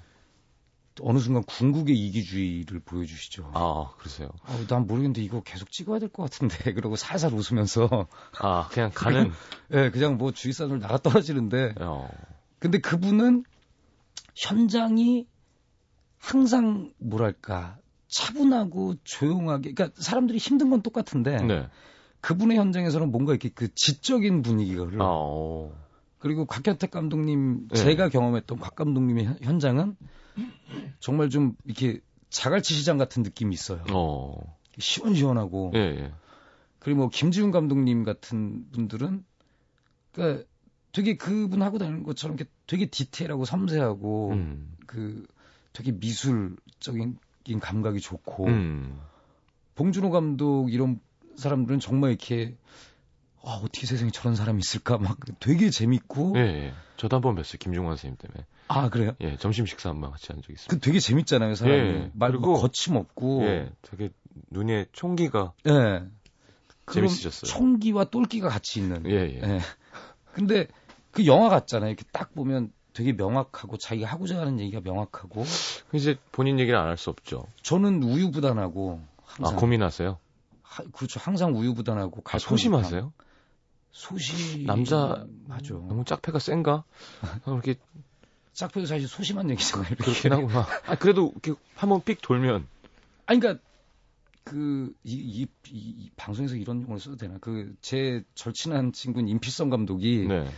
어느 순간 궁극의 이기주의를 보여주시죠. 아 그러세요. 아우, 난 모르겠는데 이거 계속 찍어야 될 것 같은데 그러고 살살 웃으면서 아 그냥 가는. 예, 그냥 뭐 주위 사람들 나가 떨어지는데 어. 근데 그분은 현장이 항상 뭐랄까 차분하고 조용하게 그러니까 사람들이 힘든 건 똑같은데 네. 그분의 현장에서는 뭔가 이렇게 그 지적인 분위기를 아, 어. 그리고 곽현택 감독님 네. 제가 경험했던 곽 감독님의 현- 현장은 정말 좀 이렇게 자갈치 시장 같은 느낌이 있어요. 어. 시원시원하고 예, 예. 그리고 뭐 김지훈 감독님 같은 분들은 그러니까 되게 그분 하고 다니는 것처럼 이렇게 되게 디테일하고 섬세하고 음. 그 되게 미술적인 감각이 좋고 음. 봉준호 감독 이런 사람들은 정말 이렇게 아, 어떻게 세상에 저런 사람이 있을까 막 되게 재밌고 예, 예. 저도 한 번 뵀어요. 김종환 선생님 때문에. 아 그래요? 예, 점심 식사 한 번 같이 한 적이 있습니다. 그 되게 재밌잖아요 사람이 예, 말 그리고- 뭐 거침없고 예, 되게 눈에 총기가 예. 재밌으셨어요. 총기와 똘끼가 같이 있는 예, 예. 예. 근데 그 영화 같잖아요 이렇게 딱 보면 되게 명확하고 자기가 하고자 하는 얘기가 명확하고 이제 본인 얘기를 안 할 수 없죠. 저는 우유부단하고 항상 아, 고민하세요? 하- 그렇죠 항상 우유부단하고 아, 소심하세요? 소심 남자 맞아 너무 짝패가 센가? 이렇게 짝패도 사실 소심한 얘기잖아요 이렇게. 그렇긴 하구나. 아, 그래도 이렇게 한번 삑 돌면 아니 그러니까 그이이 이 방송에서 이런 용어를 써도 되나 그 제 절친한 친구인 임필성 감독이 네.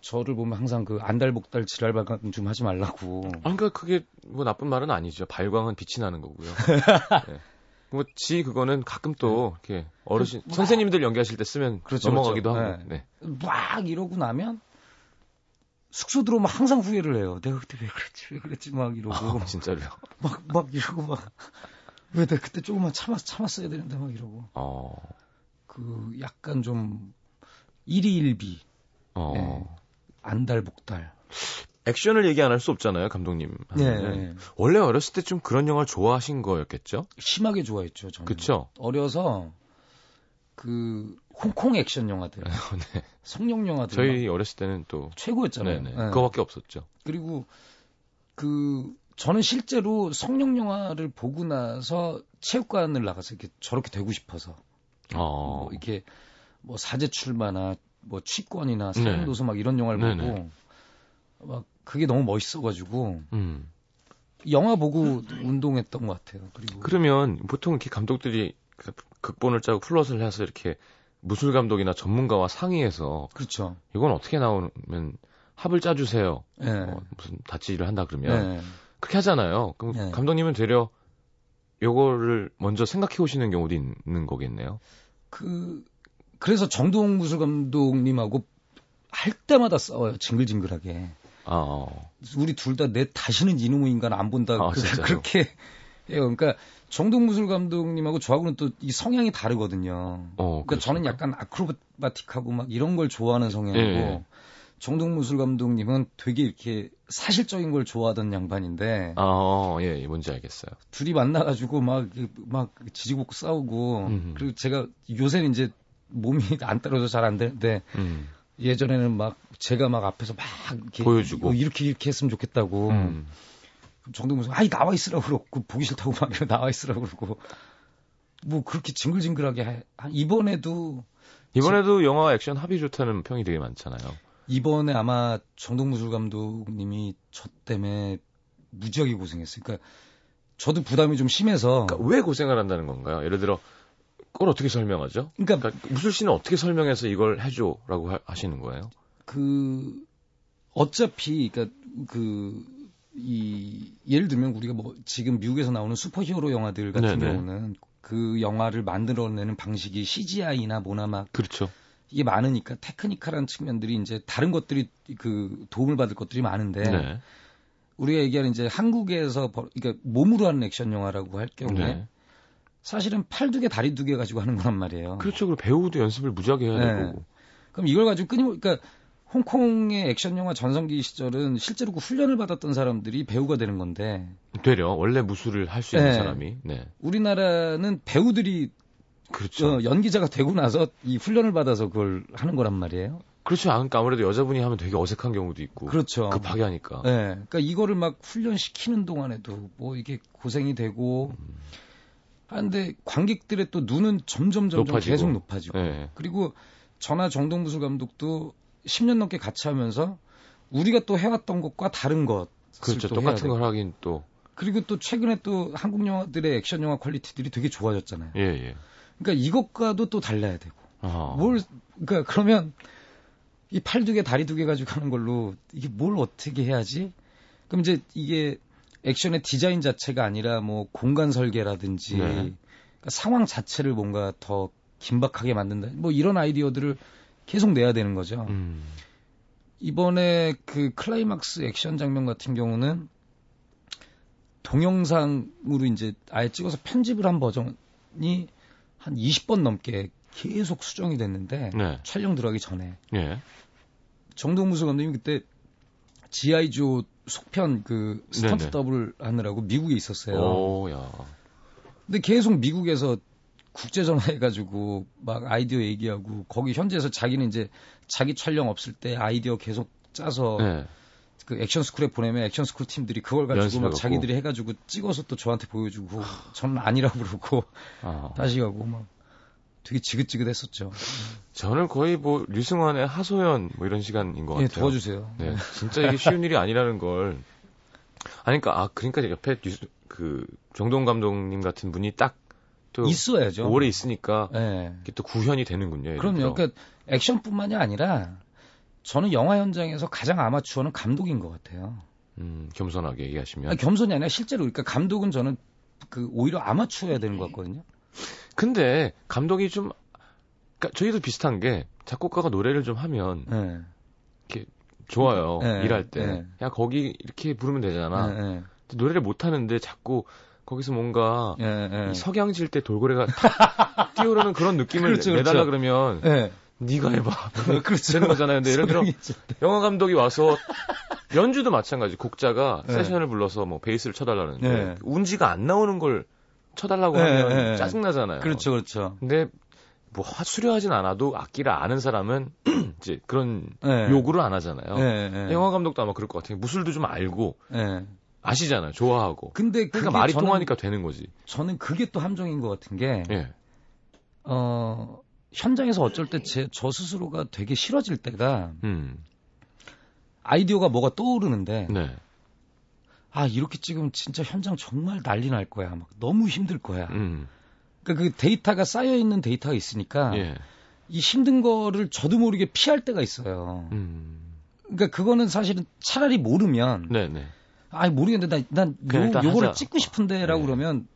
저를 보면 항상 그 안달복달 지랄발광 좀 하지 말라고 아, 그러니까 그게 뭐 나쁜 말은 아니죠. 발광은 빛이 나는 거고요. 네. 뭐지 그거는 가끔 또 이렇게 어르신 그, 뭐- 선생님들 연기하실 때 쓰면 그렇죠, 넘어가기도 그렇죠. 하고. 네. 막 이러고 나면 숙소 들어오면 항상 후회를 해요. 내가 그때 왜 그랬지, 왜 그랬지 막 이러고 아, 진짜로요. 막 막 이러고 막 왜 내가 그때 조금만 참았 참았어야 되는데 막 이러고 어, 그 약간 좀 일희일비 어. 네. 안달복달. 액션을 얘기 안 할 수 없잖아요, 감독님. 네. 네. 원래 어렸을 때 좀 그런 영화를 좋아하신 거였겠죠? 심하게 좋아했죠. 저는. 그쵸? 어려서 그 홍콩 액션 영화들, 네. 성룡 영화들 저희 어렸을 때는 또 최고였잖아요. 네네. 네. 그거밖에 없었죠. 그리고 그 저는 실제로 성룡 영화를 보고 나서 체육관을 나가서 이렇게 저렇게 되고 싶어서 어. 뭐 이렇게 뭐 사제 출마나 뭐 취권이나 네. 사형도서 막 이런 영화를. 보고 막 그게 너무 멋있어가지고 음. 영화 보고 운동했던 것 같아요. 그리고 그러면 보통 이렇게 감독들이 그 극본을 짜고 플롯을 해서 이렇게 무술 감독이나 전문가와 상의해서 그렇죠. 이건 어떻게 나오면 합을 짜주세요. 예. 어, 무슨 다찌를 한다 그러면 네. 그렇게 하잖아요. 그럼 네. 감독님은 되려 요거를 먼저 생각해 오시는 경우도 있는 거겠네요. 그 그래서 정두홍 무술 감독님하고 할 때마다 싸워요. 징글징글하게. 아, 어. 우리 둘 다 내 다시는 이놈의 인간 안 본다. 아, 그? 그렇게 해요. 그러니까 정동 무술 감독님하고 저하고는 또 이 성향이 다르거든요. 어, 그러니까 저는 그렇습니까? 약간 아크로바틱하고 막 이런 걸 좋아하는 성향이고 예, 예. 정동 무술 감독님은 되게 이렇게 사실적인 걸 좋아하던 양반인데 아, 어, 예, 예, 뭔지 알겠어요. 둘이 만나가지고 막 막 지지고 싸우고 음. 그리고 제가 요새는 이제 몸이 안 따라서 잘안 되는데 음. 예전에는 막 제가 막 앞에서 막 이렇게 보여주고. 어, 이렇게 이렇게 했으면 좋겠다고 음. 정동무슨 아이 나와 있으라고 그러고 보기 싫다고 막 이러고 나와 있으라고 그러고 뭐 그렇게 징글징글하게 해. 아, 이번에도 이번에도 영화 액션 합이 좋다는 평이 되게 많잖아요. 이번에 아마 정동무술 감독님이 저 때문에 무지하게 고생했어요. 그러니까 저도 부담이 좀 심해서 그러니까 왜 고생을 한다는 건가요? 예를 들어 그걸 어떻게 설명하죠? 그러니까 그러니까 무술 씨는 어떻게 설명해서 이걸 해줘라고 하, 하시는 거예요? 그 어차피 그러니까 그 이 예를 들면 우리가 뭐 지금 미국에서 나오는 슈퍼히어로 영화들 같은 네네. 경우는 그 영화를 만들어내는 방식이 CGI나 뭐나 막 그렇죠. 이게 많으니까 테크니컬한 측면들이 이제 다른 것들이 그 도움을 받을 것들이 많은데 네. 우리가 얘기하는 이제 한국에서 벌- 그러니까 몸으로 하는 액션 영화라고 할 경우에 네. 사실은 팔 두 개 다리 두 개 가지고 하는 거란 말이에요. 그렇죠. 그리고 배우도 연습을 무지하게 해야 네. 되고. 그럼 이걸 가지고 끊임 그러니까 홍콩의 액션 영화 전성기 시절은 실제로 그 훈련을 받았던 사람들이 배우가 되는 건데 되려 원래 무술을 할 수 있는 네. 사람이. 네. 우리나라는 배우들이 그렇죠. 어, 연기자가 되고 나서 이 훈련을 받아서 그걸 하는 거란 말이에요. 그렇죠. 아, 그러니까 아무래도 여자분이 하면 되게 어색한 경우도 있고. 그렇죠. 급하게 하니까. 네, 그러니까 이거를 막 훈련시키는 동안에도 뭐 이게 고생이 되고 하는데 관객들의 또 눈은 점점 점점 높아지고. 계속 높아지고 네. 그리고 전화 정동 무술 감독도 10년 넘게 같이 하면서 우리가 또 해왔던 것과 다른 것 그렇죠. 또 똑같은 걸. 하긴 또. 그리고 또 최근에 또 한국 영화들의 액션 영화 퀄리티들이 되게 좋아졌잖아요. 예, 예. 그러니까 이것과도 또 달라야 되고 아. 뭘 그러니까 그러면 이 팔 두 개 다리 두 개 가지고 하는 걸로 이게 뭘 어떻게 해야지? 그럼 이제 이게 액션의 디자인 자체가 아니라 뭐 공간 설계라든지 네. 그러니까 상황 자체를 뭔가 더 긴박하게 만든다. 뭐 이런 아이디어들을 계속 내야 되는 거죠. 음. 이번에 그 클라이막스 액션 장면 같은 경우는 동영상으로 이제 아예 찍어서 편집을 한 버전이 한 20번 넘게 계속 수정이 됐는데 네. 촬영 들어가기 전에 예. 정두홍 무술 감독님이 그때 지아이조 속편 그 스턴트 네네. 더블 하느라고 미국에 있었어요. 오, 야. 근데 계속 미국에서 국제 전화해가지고 막 아이디어 얘기하고 거기 현지에서 자기는 이제 자기 촬영 없을 때 아이디어 계속 짜서 네. 그 액션 스쿨에 보내면 액션 스쿨 팀들이 그걸 가지고 막. 자기들이 해가지고 찍어서 또 저한테 보여주고 저는 아니라고 그러고 아. 다시 가고 막 되게 지긋지긋했었죠. 저는 거의 뭐 류승환의 하소연 뭐 이런 시간인 것 같아요. 예, 도와주세요. 네, 진짜 이게 쉬운 일이 아니라는 걸. 아니, 그러니까 아 그러니까 옆에 류스, 그 정동 감독님 같은 분이 딱 또 있어야죠. 오래 있으니까 예. 이게 또 구현이 되는군요. 그럼요. 그러니까 액션뿐만이 아니라 저는 영화 현장에서 가장 아마추어는 감독인 것 같아요. 음, 겸손하게 얘기하시면. 아니, 겸손이 아니라 실제로 그러니까 감독은 저는 그 오히려 아마추어야 되는 것 같거든요. 근데 감독이 좀 그러니까 저희도 비슷한 게 작곡가가 노래를 좀 하면 예. 좋아요. 예, 일할 때. 예. 야, 거기 이렇게 부르면 되잖아. 예, 예. 노래를 못 하는데 자꾸 거기서 뭔가 예, 예. 이 석양질 때 돌고래가 탁 뛰어오르는 그런 느낌을 그렇죠, 내달라 그렇죠. 그러면 예. 네가 해봐. 그렇죠. 되는 거잖아요. 근데 예를 들어. 영화 감독이 와서 연주도 마찬가지. 곡자가 네. 세션을 불러서 뭐 베이스를 쳐달라는데 네. 운지가 안 나오는 걸 쳐달라고 네, 하면 네. 짜증 나잖아요. 그렇죠, 그렇죠. 근데 뭐 화- 수료하진 않아도 악기를 아는 사람은 이제 그런 예. 요구를 안 하잖아요. 예, 예. 영화 감독도 아마 그럴 것 같아요. 무술도 좀 알고 예. 아시잖아요. 좋아하고. 근데 그러니까 말이 저는, 통하니까 되는 거지. 저는 그게 또 함정인 것 같은 게 예. 어, 현장에서 어쩔 때제저 스스로가 되게 싫어질 때가 음. 아이디어가 뭐가 떠오르는데 네. 아 이렇게 찍으면 진짜 현장 정말 난리 날 거야 막 너무 힘들 거야 음. 그러니까 그 데이터가 쌓여 있는 데이터가 있으니까 예. 이 힘든 거를 저도 모르게 피할 때가 있어요 음. 그러니까 그거는 사실은 차라리 모르면 네, 네. 아 모르겠는데 난 그냥 요, 일단 요거를 하자. 찍고 싶은데라고 네. 그러면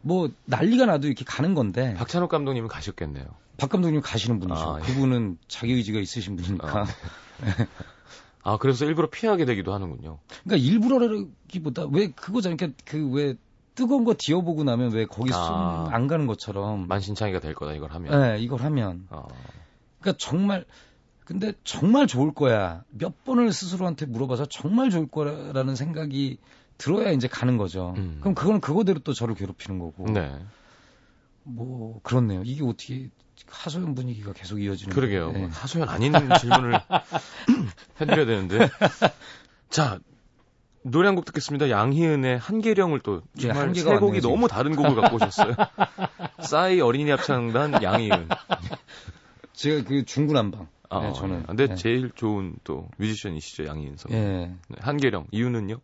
뭐 난리가 나도 이렇게 가는 건데 박찬욱 감독님은 가셨겠네요. 박 감독님 가시는 분이죠 아, 예. 그분은 자기 의지가 있으신 분이니까 아. 아, 그래서 일부러 피하게 되기도 하는군요. 그러니까 일부러라기보다 왜 그거잖아요. 그러니까 그 왜 뜨거운 거 뒤어보고 나면 왜 거기 아. 숨안 가는 것처럼. 만신창이가 될 거다, 이걸 하면. 네, 이걸 하면. 아, 그러니까 정말 근데 정말 좋을 거야. 몇 번을 스스로한테 물어봐서 정말 좋을 거라는 생각이 들어야 이제 가는 거죠. 음. 그럼 그건 그거대로 또 저를 괴롭히는 거고. 네. 뭐 그렇네요. 이게 어떻게 하소연 분위기가 계속 이어지는 그러게요. 거예요. 네. 하소연 아닌 질문을 해드려야 되는데. 자, 노래 한 곡 듣겠습니다. 양희은의 한계령을 또 예, 정말 한계가 세 곡이 왔네요. 너무 다른 곡을 갖고 오셨어요. 싸이 어린이 합창단 양희은. 제가 그 중구난방. 아, 네, 저는. 예. 근데 네. 제일 좋은 또 뮤지션이시죠, 양희은 선. 예. 네, 한계령 이유는요?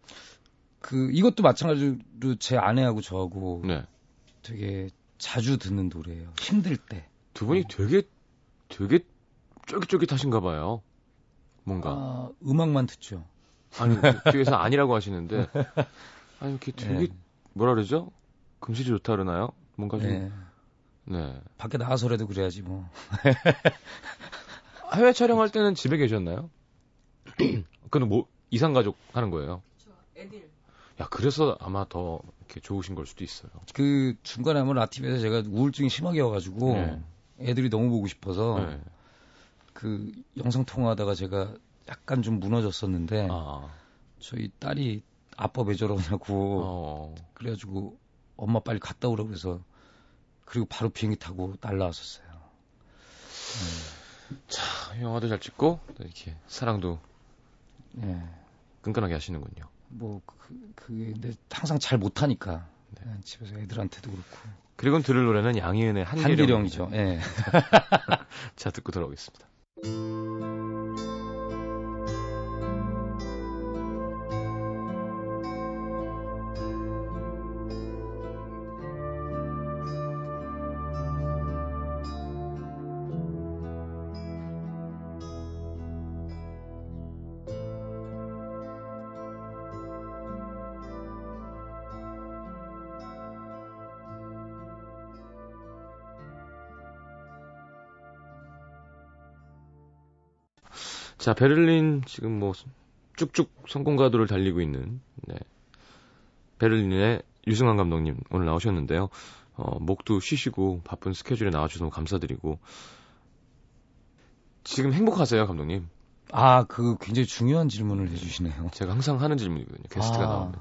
그 이것도 마찬가지로 제 아내하고 저하고 네. 되게 자주 듣는 노래예요. 힘들 때. 두 분이 되게 되게 쫄깃쫄깃하신가 봐요. 뭔가 아, 음악만 듣죠. 아니 뒤에서 아니라고 하시는데 아니 이렇게 되게 네. 뭐라 그러죠? 금실이 좋다 그러나요? 뭔가 좀 네. 네. 밖에 나가서라도 그래야지 뭐. 해외 촬영할 때는 집에 계셨나요? 그는 뭐 이상 가족 하는 거예요. 야 그래서 아마 더 이렇게 좋으신 걸 수도 있어요. 그 중간에 한번 라티브에서 제가 우울증이 심하게 와가지고 네. 애들이 너무 보고 싶어서 네. 그 영상 통화하다가 제가 약간 좀 무너졌었는데 아, 저희 딸이 아빠 왜 저러냐고 어, 그래가지고 엄마 빨리 갔다 오라고 그래서 그리고 바로 비행기 타고 날라왔었어요. 참, 영화도 잘 찍고 또 이렇게 사랑도 예. 끈끈하게 하시는군요. 뭐 그, 그게 근데 항상 잘 못하니까 예, 집에서 애들한테도 그렇고 그리고 들을 노래는 양희은의 한계령. 한계령이죠. 예. 자 듣고 돌아오겠습니다. 자, 베를린 지금 뭐 쭉쭉 성공 가도를 달리고 있는 네. 베를린의 유승환 감독님 오늘 나오셨는데요. 어, 목도 쉬시고 바쁜 스케줄에 나와주셔서 너무 감사드리고 지금 행복하세요, 감독님? 아, 그 굉장히 중요한 질문을 해주시네요. 제가 항상 하는 질문이거든요. 게스트가 아. 나오면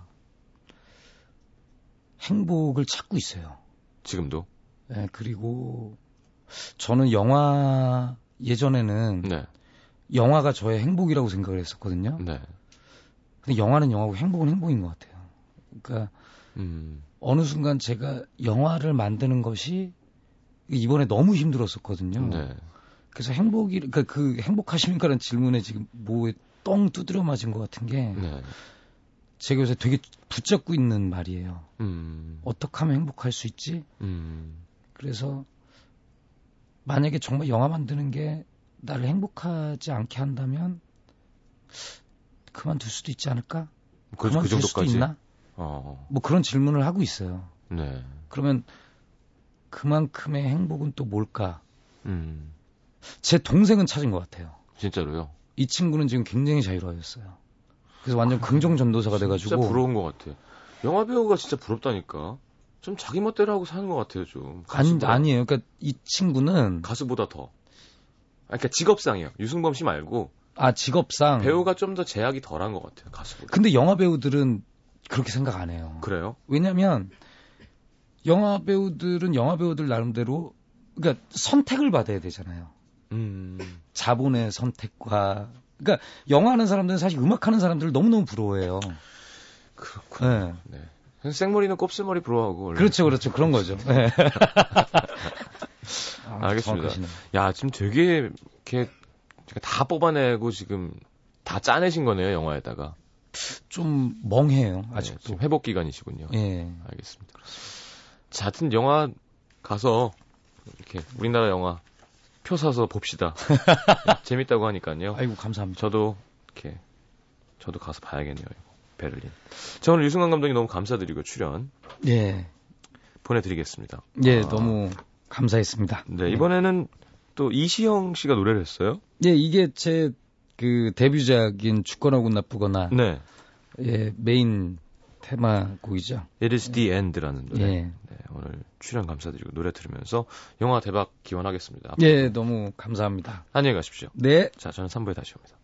행복을 찾고 있어요. 지금도. 예, 그리고 저는 영화 예전에는 네, 영화가 저의 행복이라고 생각을 했었거든요. 네, 근데 영화는 영화고 행복은 행복인 것 같아요. 그러니까 음, 어느 순간 제가 영화를 만드는 것이 이번에 너무 힘들었었거든요. 네, 그래서 행복이 그러니까 그 행복하십니까라는 질문에 지금 뭐에 똥 두드려 맞은 것 같은 게 네, 제가 요새 되게 붙잡고 있는 말이에요. 음, 어떻게 하면 행복할 수 있지? 음, 그래서 만약에 정말 영화 만드는 게 나를 행복하지 않게 한다면 그만둘 수도 있지 않을까? 그, 그 그만둘 수도 정도까지. 있나? 어, 뭐 그런 질문을 하고 있어요. 네, 그러면 그만큼의 행복은 또 뭘까? 음, 제 동생은 찾은 것 같아요. 진짜로요. 이 친구는 지금 굉장히 자유로워졌어요. 그래서 완전 긍정 전도사가 진짜 돼가지고 부러운 것 같아. 영화 배우가 진짜 부럽다니까. 좀 자기 멋대로 하고 사는 것 같아요, 좀. 아니, 가수보다- 아니에요. 그러니까 이 친구는 가수보다 더. 아, 그러니까 직업상이요. 유승범 씨 말고 아 직업상 배우가 좀 더 제약이 덜한 것 같아요, 가수보다. 근데 영화 배우들은 그렇게 생각 안 해요. 그래요? 왜냐면 영화 배우들은 영화 배우들 나름대로 그러니까 선택을 받아야 되잖아요. 음. 자본의 선택과 그러니까 영화 하는 사람들은 사실 음악 하는 사람들을 너무너무 부러워해요. 그렇군. 네. 네. 생머리는 곱슬머리 부러워하고. 원래. 그렇죠, 그렇죠. 그런 거죠. 네. 아, 알겠습니다. 정확하시네요. 야, 지금 되게 이렇게 다 뽑아내고 지금 다 짜내신 거네요, 영화에다가. 좀 멍해요, 네, 아직도. 지금 회복 기간이시군요. 예. 알겠습니다. 자, 하여튼 영화 가서 이렇게 우리나라 영화 표 사서 봅시다. 네, 재밌다고 하니까요. 아이고 감사합니다. 저도 이렇게 저도 가서 봐야겠네요. 이거. 베를린. 자, 오늘 유승환 감독님 너무 감사드리고 출연 예. 보내드리겠습니다. 예, 아, 너무 감사했습니다. 네, 이번에는 또 이시영 씨가 노래를 했어요. 예, 이게 제 그 데뷔작인 죽거나 나쁘거나 네. 예, 메인 테마곡이죠. It is the end라는 노래. 예. 네, 오늘 출연 감사드리고 노래 들으면서 영화 대박 기원하겠습니다. 예, 너무 감사합니다. 안녕히 가십시오. 네. 자, 저는 3부에 다시 옵니다.